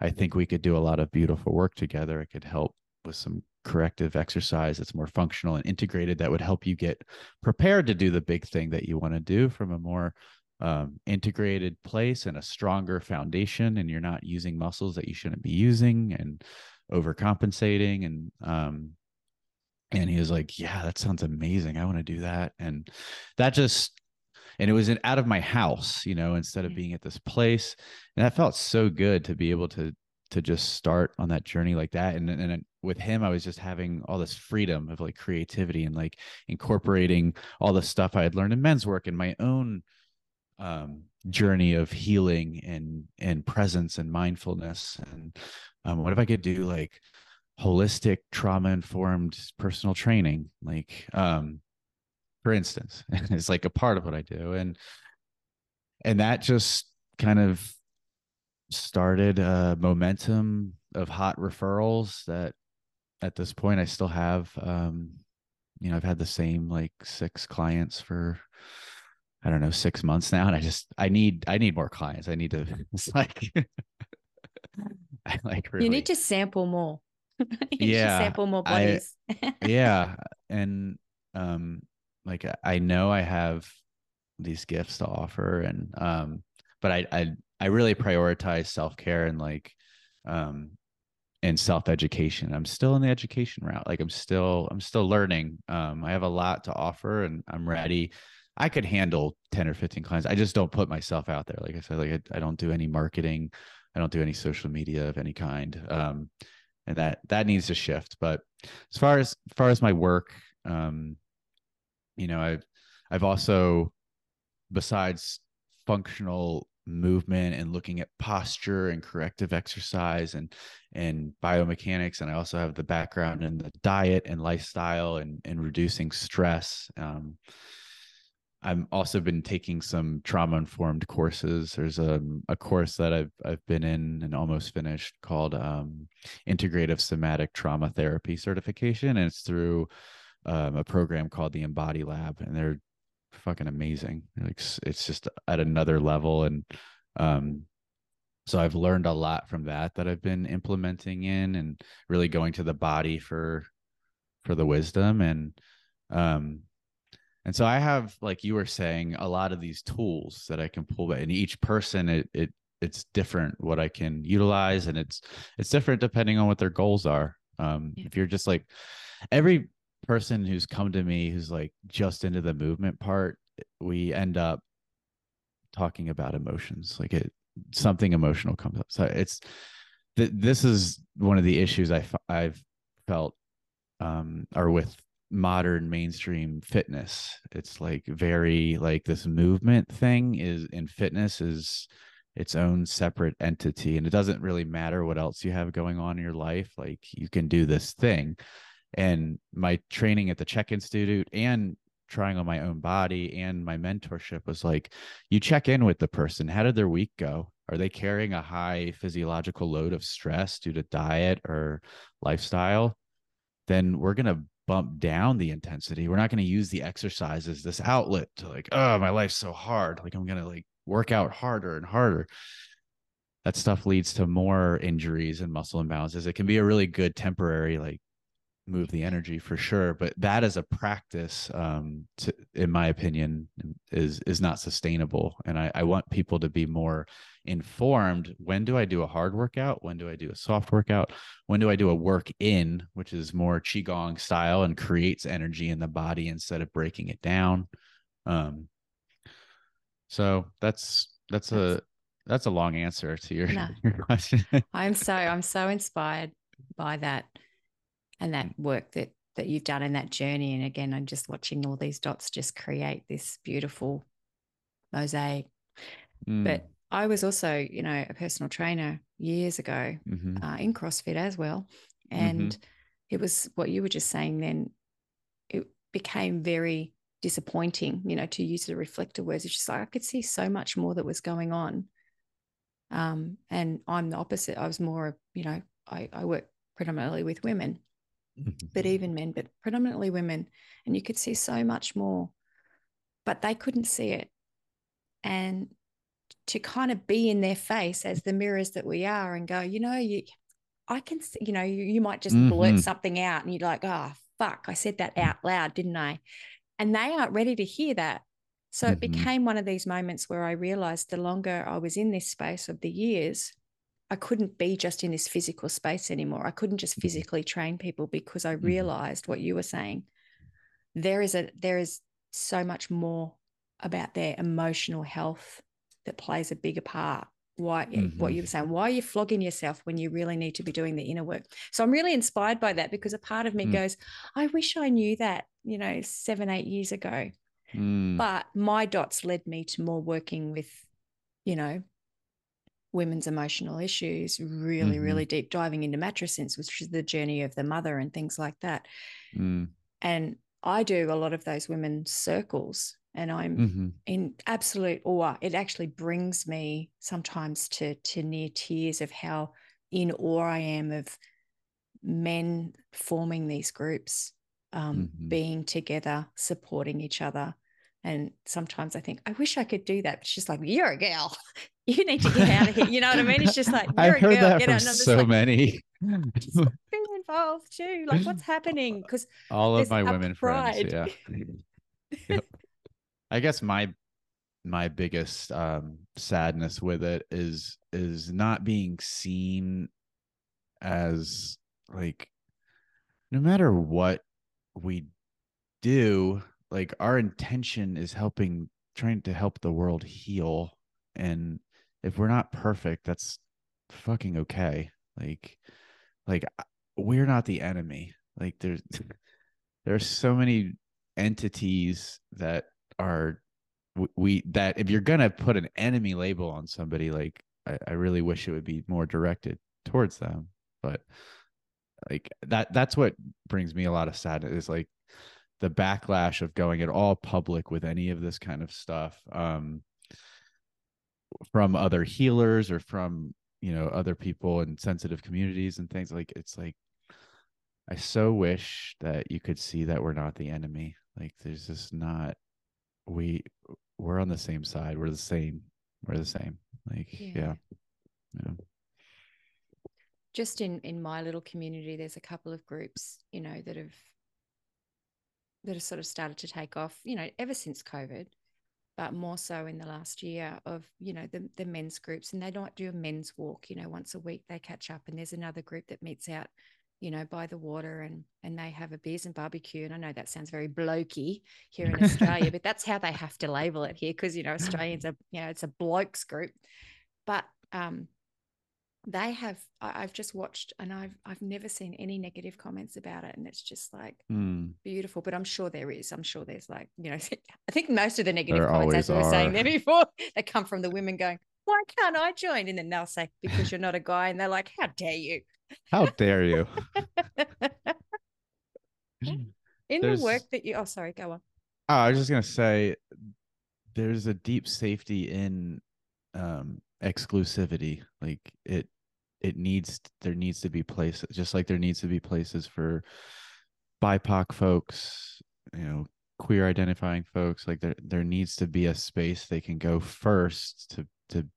i think we could do a lot of beautiful work together. It could help with some corrective exercise that's more functional and integrated that would help you get prepared to do the big thing that you want to do from a more um, integrated place and a stronger foundation and you're not using muscles that you shouldn't be using and overcompensating and um and he was like yeah that sounds amazing. I want to do that. And that just and it was in, out of my house you know instead of being at this place. And that felt so good to be able to to just start on that journey like that. And and with him i was just having all this freedom of like creativity and like incorporating all the stuff i had learned in men's work and my own um, journey of healing and and presence and mindfulness. And um, what if i could do like holistic trauma informed personal training? Like um for instance it's like a part of what i do. And and that just kind of started a momentum of hot referrals that at this point i still have um you know i've had the same like six clients for I don't know, six months now. And I just, I need, I need more clients. I need to, it's like, I like, really, you need to sample more. yeah. sample more bodies. I, yeah. And, um, like I know I have these gifts to offer and, um, but I, I, I really prioritize self-care and like, um, and self-education. I'm still in the education route. Like I'm still, I'm still learning. Um, I have a lot to offer and I'm ready I could handle 10 or 15 clients. I just don't put myself out there. Like I said, like I, I don't do any marketing. I don't do any social media of any kind. Um, and that, that needs to shift. But as far as, as far as my work, um, you know, I've, I've also, besides functional movement and looking at posture and corrective exercise and and biomechanics and i also have the background in the diet and lifestyle and and reducing stress um, I've also been taking some trauma informed courses. There's a, a course that I've I've been in and almost finished called um, Integrative Somatic Trauma Therapy Certification, and it's through um, a program called the Embody Lab, and they're fucking amazing. Like it's just at another level, and um, so I've learned a lot from that that I've been implementing in, and really going to the body for for the wisdom and um and so I have, like you were saying, a lot of these tools that I can pull and each person it it it's different what I can utilize and it's it's different depending on what their goals are. Um yeah. if you're just like every person who's come to me who's like just into the movement part, we end up talking about emotions. Like it something emotional comes up. So it's th- this is one of the issues I f- I've felt um are with modern mainstream fitness it's like very like this movement thing is in fitness is its own separate entity and it doesn't really matter what else you have going on in your life like you can do this thing and my training at the CHEK Institute and trying on my own body and my mentorship was like you check in with the person how did their week go are they carrying a high physiological load of stress due to diet or lifestyle then we're going to bump down the intensity. We're not going to use the exercises this outlet to like, oh, my life's so hard. Like I'm going to like work out harder and harder. That stuff leads to more injuries and muscle imbalances. It can be a really good temporary like move the energy for sure but that as a practice um to, in my opinion is is not sustainable and I, I want people to be more informed. When do i do a hard workout? When do i do a soft workout? When do i do a work in which is more qigong style and creates energy in the body instead of breaking it down? Um so that's that's a that's a long answer to your, no. your question. I'm so i'm so inspired by that and that work that that you've done in that journey. And again, I'm just watching all these dots just create this beautiful mosaic. Mm. But I was also, you know, a personal trainer years ago mm-hmm. uh, in CrossFit as well. And mm-hmm. it was what you were just saying then, it became very disappointing, you know, to use the reflector words. It's just like I could see so much more that was going on. Um, and I'm the opposite. I was more, you know, I, I work predominantly with women but even men, but predominantly women. And you could see so much more, but they couldn't see it. And to kind of be in their face as the mirrors that we are and go, you know, you, I can see, you know, you, you might just mm-hmm. blurt something out and you're like, oh, fuck, I said that out loud, didn't I? And they aren't ready to hear that. So it Mhm. became one of these moments where I realized the longer I was in this space of the years, I couldn't be just in this physical space anymore. I couldn't just Mhm. physically train people because I Mhm. realized what you were saying. There is a there is so much more about their emotional health that plays a bigger part. Why what Mhm. you were saying, why are you flogging yourself when you really need to be doing the inner work? So I'm really inspired by that because a part of me Mm. goes, I wish I knew that, you know, seven, eight years ago Mm. but my dots led me to more working with you know women's emotional issues really Mhm. really deep diving into matrescence which is the journey of the mother and things like that Mm. and i do a lot of those women's circles and i'm Mhm. in absolute awe it actually brings me sometimes to to near tears of how in awe i am of men forming these groups um, Mhm. being together supporting each other and sometimes i think i wish i could do that but she's like you're a girl you need to get out of here you know what i mean it's just like you're I've a heard girl that get from out and i'm so like many. be involved too like what's happening because All of my women pride. friends. Yeah. Yep. I guess my my biggest um sadness with it is is not being seen as like no matter what we do like our intention is helping trying to help the world heal and if we're not perfect that's fucking okay. Like like we're not the enemy. Like there's there's so many entities that are we that if you're gonna put an enemy label on somebody like I, I really wish it would be more directed towards them. But like that that's what brings me a lot of sadness is like the backlash of going at all public with any of this kind of stuff. Um from other healers or from you know other people in sensitive communities and things like it's like i so wish that you could see that we're not the enemy. Like there's just not we we're on the same side. We're the same we're the same. Like yeah. Yeah. yeah, just in in my little community there's a couple of groups you know that have that have sort of started to take off you know ever since covid but more so in the last year of you know the, the men's groups and they don't do a men's walk you know once a week they catch up and there's another group that meets out you know by the water and and they have a beers and barbecue and i know that sounds very blokey here in australia but that's how they have to label it here because you know australians are you know it's a blokes group. But um they have i've just watched and i've i've never seen any negative comments about it and it's just like Hmm. beautiful but i'm sure there is. I'm sure there's like you know i think most of the negative There comments as we were saying there before they come from the women going why can't i join? And then they'll say because you're not a guy and they're like how dare you? How dare you? In the work that you oh sorry go on. Oh, I was just gonna say, there's a deep safety in um, exclusivity. Like it, it needs there needs to be places, just like there needs to be places for BIPOC folks, you know, queer identifying folks. Like there, there needs to be a space they can go first to to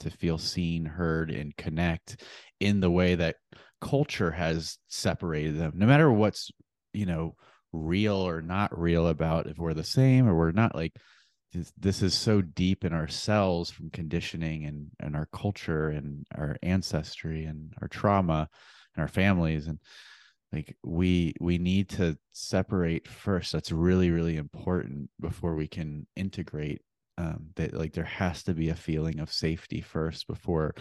to feel seen, heard, and connect in the way that culture has separated them. No matter what's you know real or not real about if we're the same or we're not like this, is so deep in ourselves from conditioning and and our culture and our ancestry and our trauma and our families. And like we we need to separate first. That's really really important before we can integrate um that like there has to be a feeling of safety first before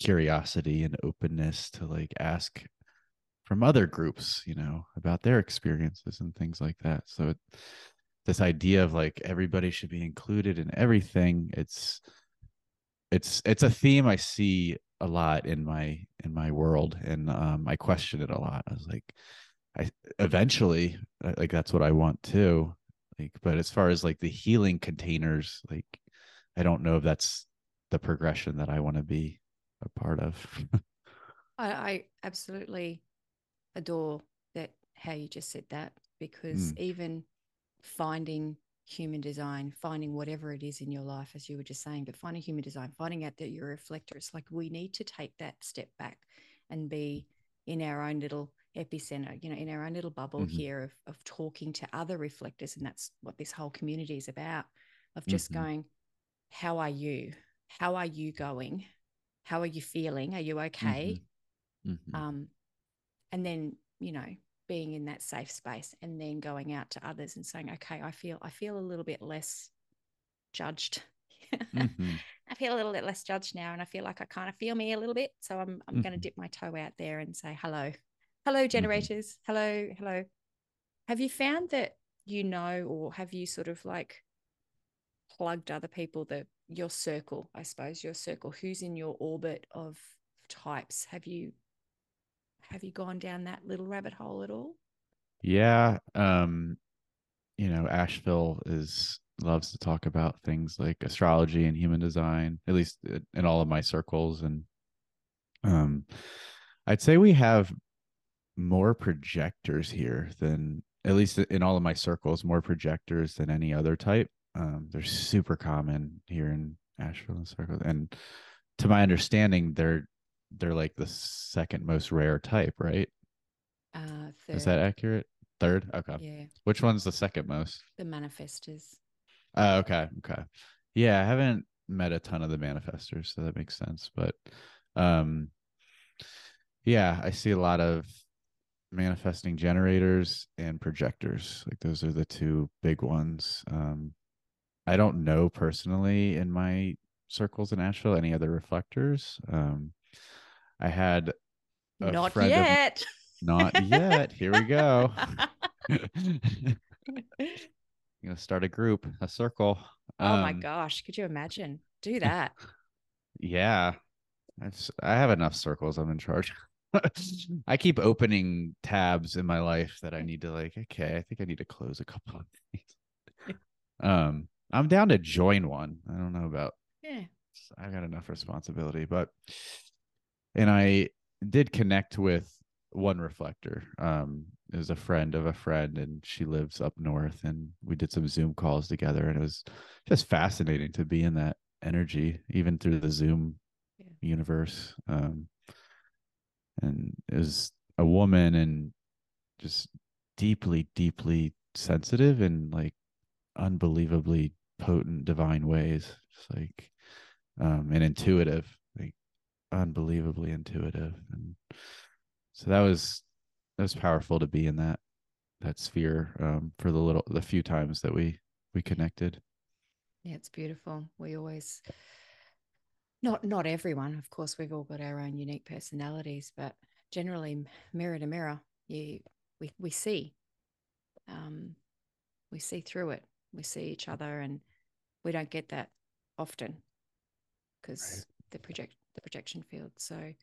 curiosity and openness to like ask from other groups you know about their experiences and things like that. So it, this idea of like everybody should be included in everything it's it's it's a theme i see a lot in my in my world and um i question it a lot i was like i eventually uh, like that's what i want too like but as far as like the healing containers like i don't know if that's the progression that i want to be a part of I, I absolutely adore that how you just said that because Mm. even finding human design, finding whatever it is in your life, as you were just saying, but finding human design, finding out that you're a reflector, it's like we need to take that step back and be in our own little epicenter, you know, in our own little bubble Mhm. here of, of talking to other reflectors. And that's what this whole community is about. of just Mhm. going, how are you? How are you going? How are you feeling? Are you okay? Mhm. Um, and then, you know, being in that safe space and then going out to others and saying, okay, I feel, I feel a little bit less judged. Mhm. I feel a little bit less judged now, and I feel like I kind of feel me a little bit. So I'm I'm going to dip my toe out there and say hello, hello generators, hello, hello. Have you found that you know, or have you sort of like plugged other people that your circle, I suppose, your circle, who's in your orbit of types? Have you have you gone down that little rabbit hole at all? Yeah. Um, you know, Asheville is loves to talk about things like astrology and human design, at least in all of my circles. And um I'd say we have more projectors here than at least in all of my circles, more projectors than any other type. Um, they're super common here in Asheville and circles. And to my understanding, they're they're like the second most rare type, right? Uh, third, Is that accurate? Third? Okay. yeah, Which one's the second most? the manifestors. Oh, okay. Okay. Yeah, I haven't met a ton of the manifestors, so that makes sense. But um yeah, I see a lot of manifesting generators and projectors. Like those are the two big ones. Um I don't know personally in my circles in Asheville any other reflectors. Um I had Not friend of- yet. not yet. Here we go. You gonna start a group, a circle. oh my Um, gosh, could you imagine? Do that. Yeah. It's, I have enough circles. I'm in charge. I keep opening tabs in my life that I need to like, okay, I think I need to close a couple of these. um, I'm down to join one. I don't know about Yeah. I got enough responsibility, but and I did connect with one reflector. Um, it was a friend of a friend, and she lives up north, and we did some Zoom calls together, and it was just fascinating to be in that energy, even through the Zoom Yeah. universe. Um, and it was a woman, and just deeply, deeply sensitive, and like unbelievably potent, divine ways. Just like um, and intuitive, unbelievably intuitive. And so that was that was powerful to be in that that sphere um, for the little the few times that we we connected. Yeah, it's beautiful. We always not not everyone, of course, we've all got our own unique personalities, but generally mirror to mirror, you we we see. Um we see through it. We see each other and we don't get that often because the project the projection field. So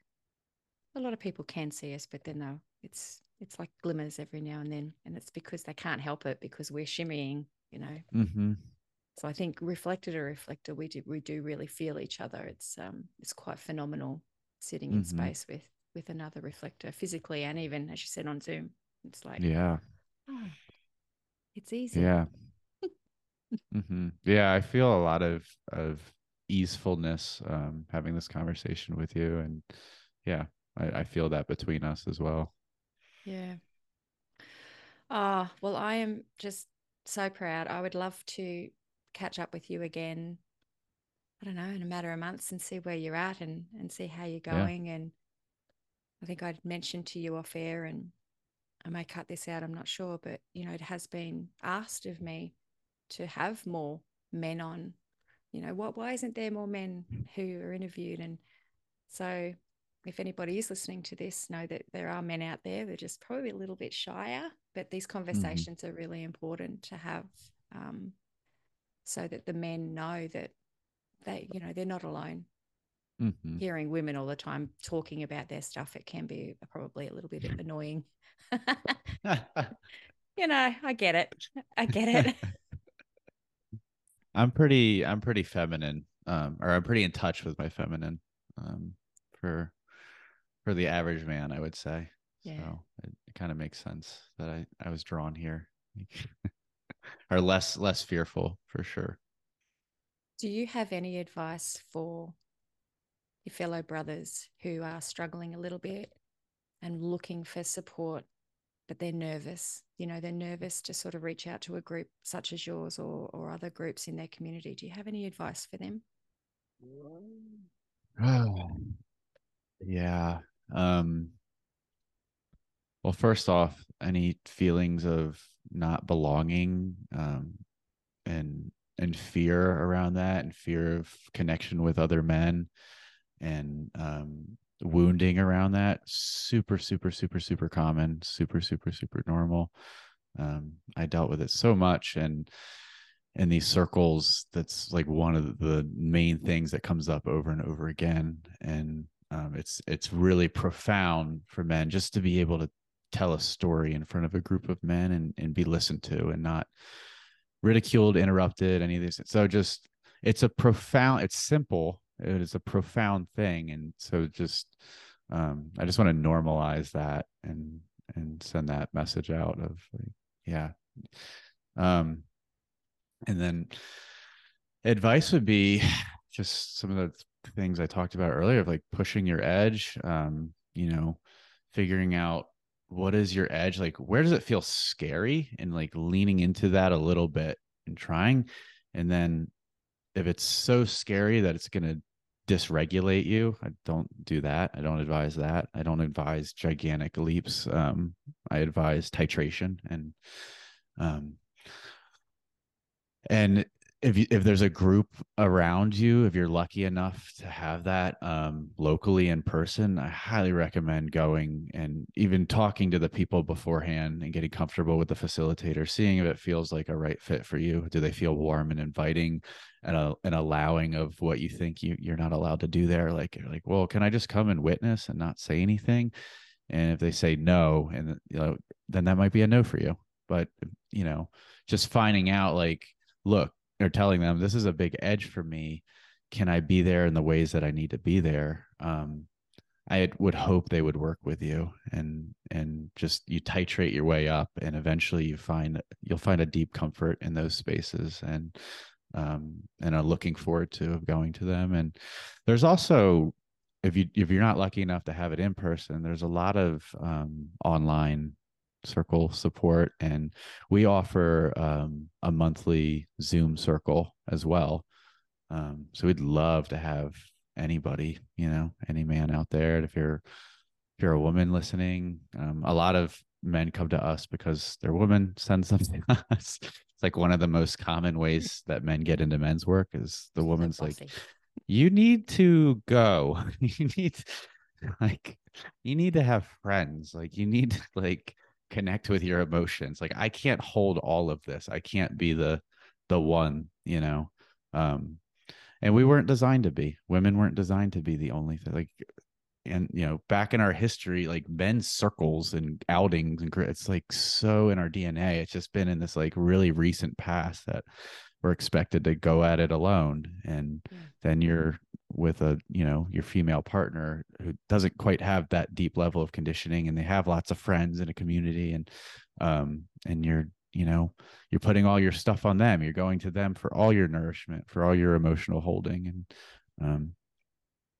a lot of people can see us, but then though it's it's like glimmers every now and then. And it's because they can't help it because we're shimmying, you know, Mm-hmm. so I think reflected to reflector, we do we do really feel each other. It's um it's quite phenomenal sitting in Mhm. space with with another reflector physically and even as you said on Zoom. It's like Yeah, oh, it's easy. yeah, hmm yeah. I feel a lot of of easefulness um, having this conversation with you, and yeah, I, I feel that between us as well. Yeah. Ah, well, I am just so proud. I would love to catch up with you again. I don't know, in a matter of months and see where you're at and and see how you're Yeah. going. And I think I'd mentioned to you off air, and I may cut this out. I'm not sure, but you know, it has been asked of me to have more men on. You know, what? Why isn't there more men who are interviewed? And so, if anybody is listening to this, know that there are men out there. They're just probably a little bit shyer, but these conversations are really important to have, um, so that the men know that they, you know, they're not alone. hmm Hearing women all the time talking about their stuff, it can be probably a little bit annoying. you know, I get it. I get it. I'm pretty I'm pretty feminine um or I'm pretty in touch with my feminine um for for the average man I would say. Yeah. So it, it kind of makes sense that I I was drawn here. or less less fearful for sure. Do you have any advice for your fellow brothers who are struggling a little bit and looking for support but they're nervous. You know, they're nervous to sort of reach out to a group such as yours or or other groups in their community. Do you have any advice for them? yeah. Um well, first off, any feelings of not belonging um, and and fear around that, and fear of connection with other men, and um, wounding around that, super, super, super, super common, super, super, super normal. Um, I dealt with it so much, and in these circles, that's like one of the main things that comes up over and over again, and um, it's it's really profound for men just to be able to tell a story in front of a group of men and, and be listened to and not ridiculed, interrupted, any of these. So just it's a profound, it's simple. It is a profound thing. And so just um I just want to normalize that and and send that message out of like, yeah. Um and then advice would be just some of the things I talked about earlier of like pushing your edge, um, you know, figuring out what is your edge like where does it feel scary and like leaning into that a little bit and trying and then if it's so scary that it's going to dysregulate you i don't do that i don't advise that i don't advise gigantic leaps um i advise titration and um and if you, if there's a group around you, if you're lucky enough to have that um, locally in person, I highly recommend going and even talking to the people beforehand and getting comfortable with the facilitator, seeing if it feels like a right fit for you. Do they feel warm and inviting and, a, and allowing of what you think you, you're not allowed to do there? Like, like, well, can I just come and witness and not say anything? And if they say no, and you know, then that might be a no for you. But you know, just finding out like, look, or telling them this is a big edge for me. Can i be there in the ways that i need to be there? Um, i would hope they would work with you and and just you titrate your way up and eventually you find you'll find a deep comfort in those spaces and um, and i'm looking forward to going to them. And there's also if you if you're not lucky enough to have it in person there's a lot of um, online circle support and we offer um, a monthly zoom circle as well. Um, so we'd love to have anybody you know any man out there if you're if you're a woman listening um, a lot of men come to us because their woman sends them to us. It's like one of the most common ways that men get into men's work is the woman's like you need to go. You need like you need to have friends. Like you need to like connect with your emotions like i can't hold all of this i can't be the the one you know um and we weren't designed to be women weren't designed to be the only thing like and you know back in our history like men's circles and outings and it's like so in our dna it's just been in this like really recent past that we're expected to go at it alone and yeah. then you're with a you know your female partner who doesn't quite have that deep level of conditioning and they have lots of friends in a community and um and you're you know you're putting all your stuff on them. You're going to them for all your nourishment for all your emotional holding and um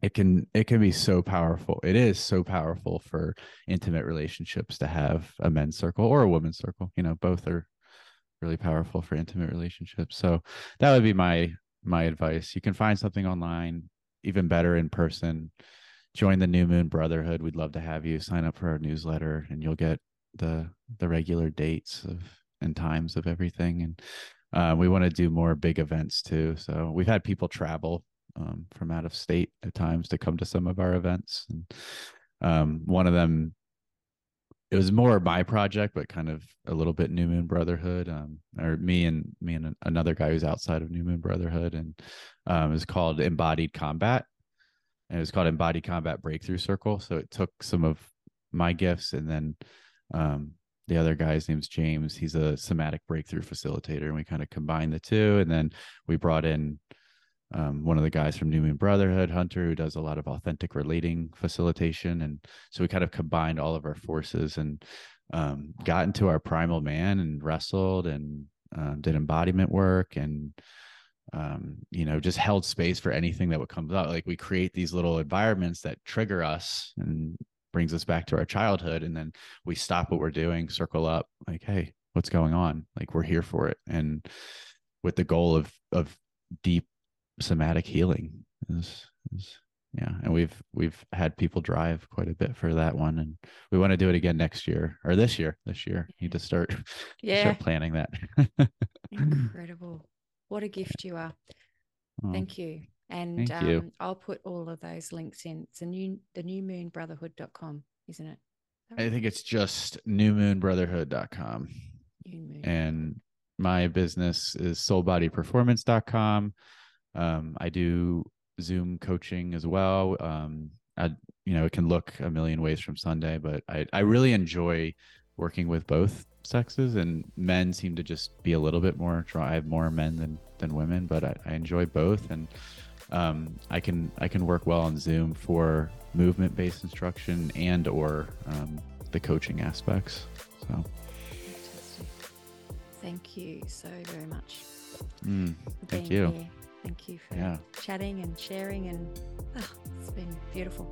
it can it can be so powerful. It is so powerful for intimate relationships to have a men's circle or a women's circle. You know both are really powerful for intimate relationships so that would be my my advice you can find something online even better in person, join the New Moon Brotherhood. We'd love to have you sign up for our newsletter, and you'll get the the regular dates of and times of everything. And uh, we want to do more big events too. So we've had people travel um, from out of state at times to come to some of our events. And um, one of them, it was more my project, but kind of a little bit New Moon Brotherhood, um, or me and me and another guy who's outside of New Moon Brotherhood, and um, is called Embodied Combat. And it was called Embodied Combat Breakthrough Circle. So it took some of my gifts and then um, the other guy's name's James. He's a somatic breakthrough facilitator. And we kind of combined the two. And then we brought in um, one of the guys from New Moon Brotherhood, Hunter, who does a lot of authentic relating facilitation. And so we kind of combined all of our forces and um, got into our primal man and wrestled and um, did embodiment work and um, you know, just held space for anything that would come up. Like we create these little environments that trigger us and brings us back to our childhood and then we stop what we're doing circle up like hey what's going on like we're here for it and with the goal of of deep somatic healing is, is yeah and we've we've had people drive quite a bit for that one and we want to do it again next year or this year this year need to start Yeah. start planning that Incredible. What a gift you are. Oh, Thank you. And Thank you. um, I'll put all of those links in. It's a new the new moonbrotherhood.com, isn't it i think it's just newmoonbrotherhood.com New Moon. and my business is soulbodyperformance.com um, i do zoom coaching as well um, I, you know it can look a million ways from sunday but I, I really enjoy working with both sexes and men seem to just be a little bit more draw i have more men than than women but i, I enjoy both and um, i can i can work well on zoom for movement based instruction and or um, the coaching aspects so Fantastic. Thank you so very much. mm, thank you here. Thank you for Yeah. chatting and sharing and oh, it's been beautiful.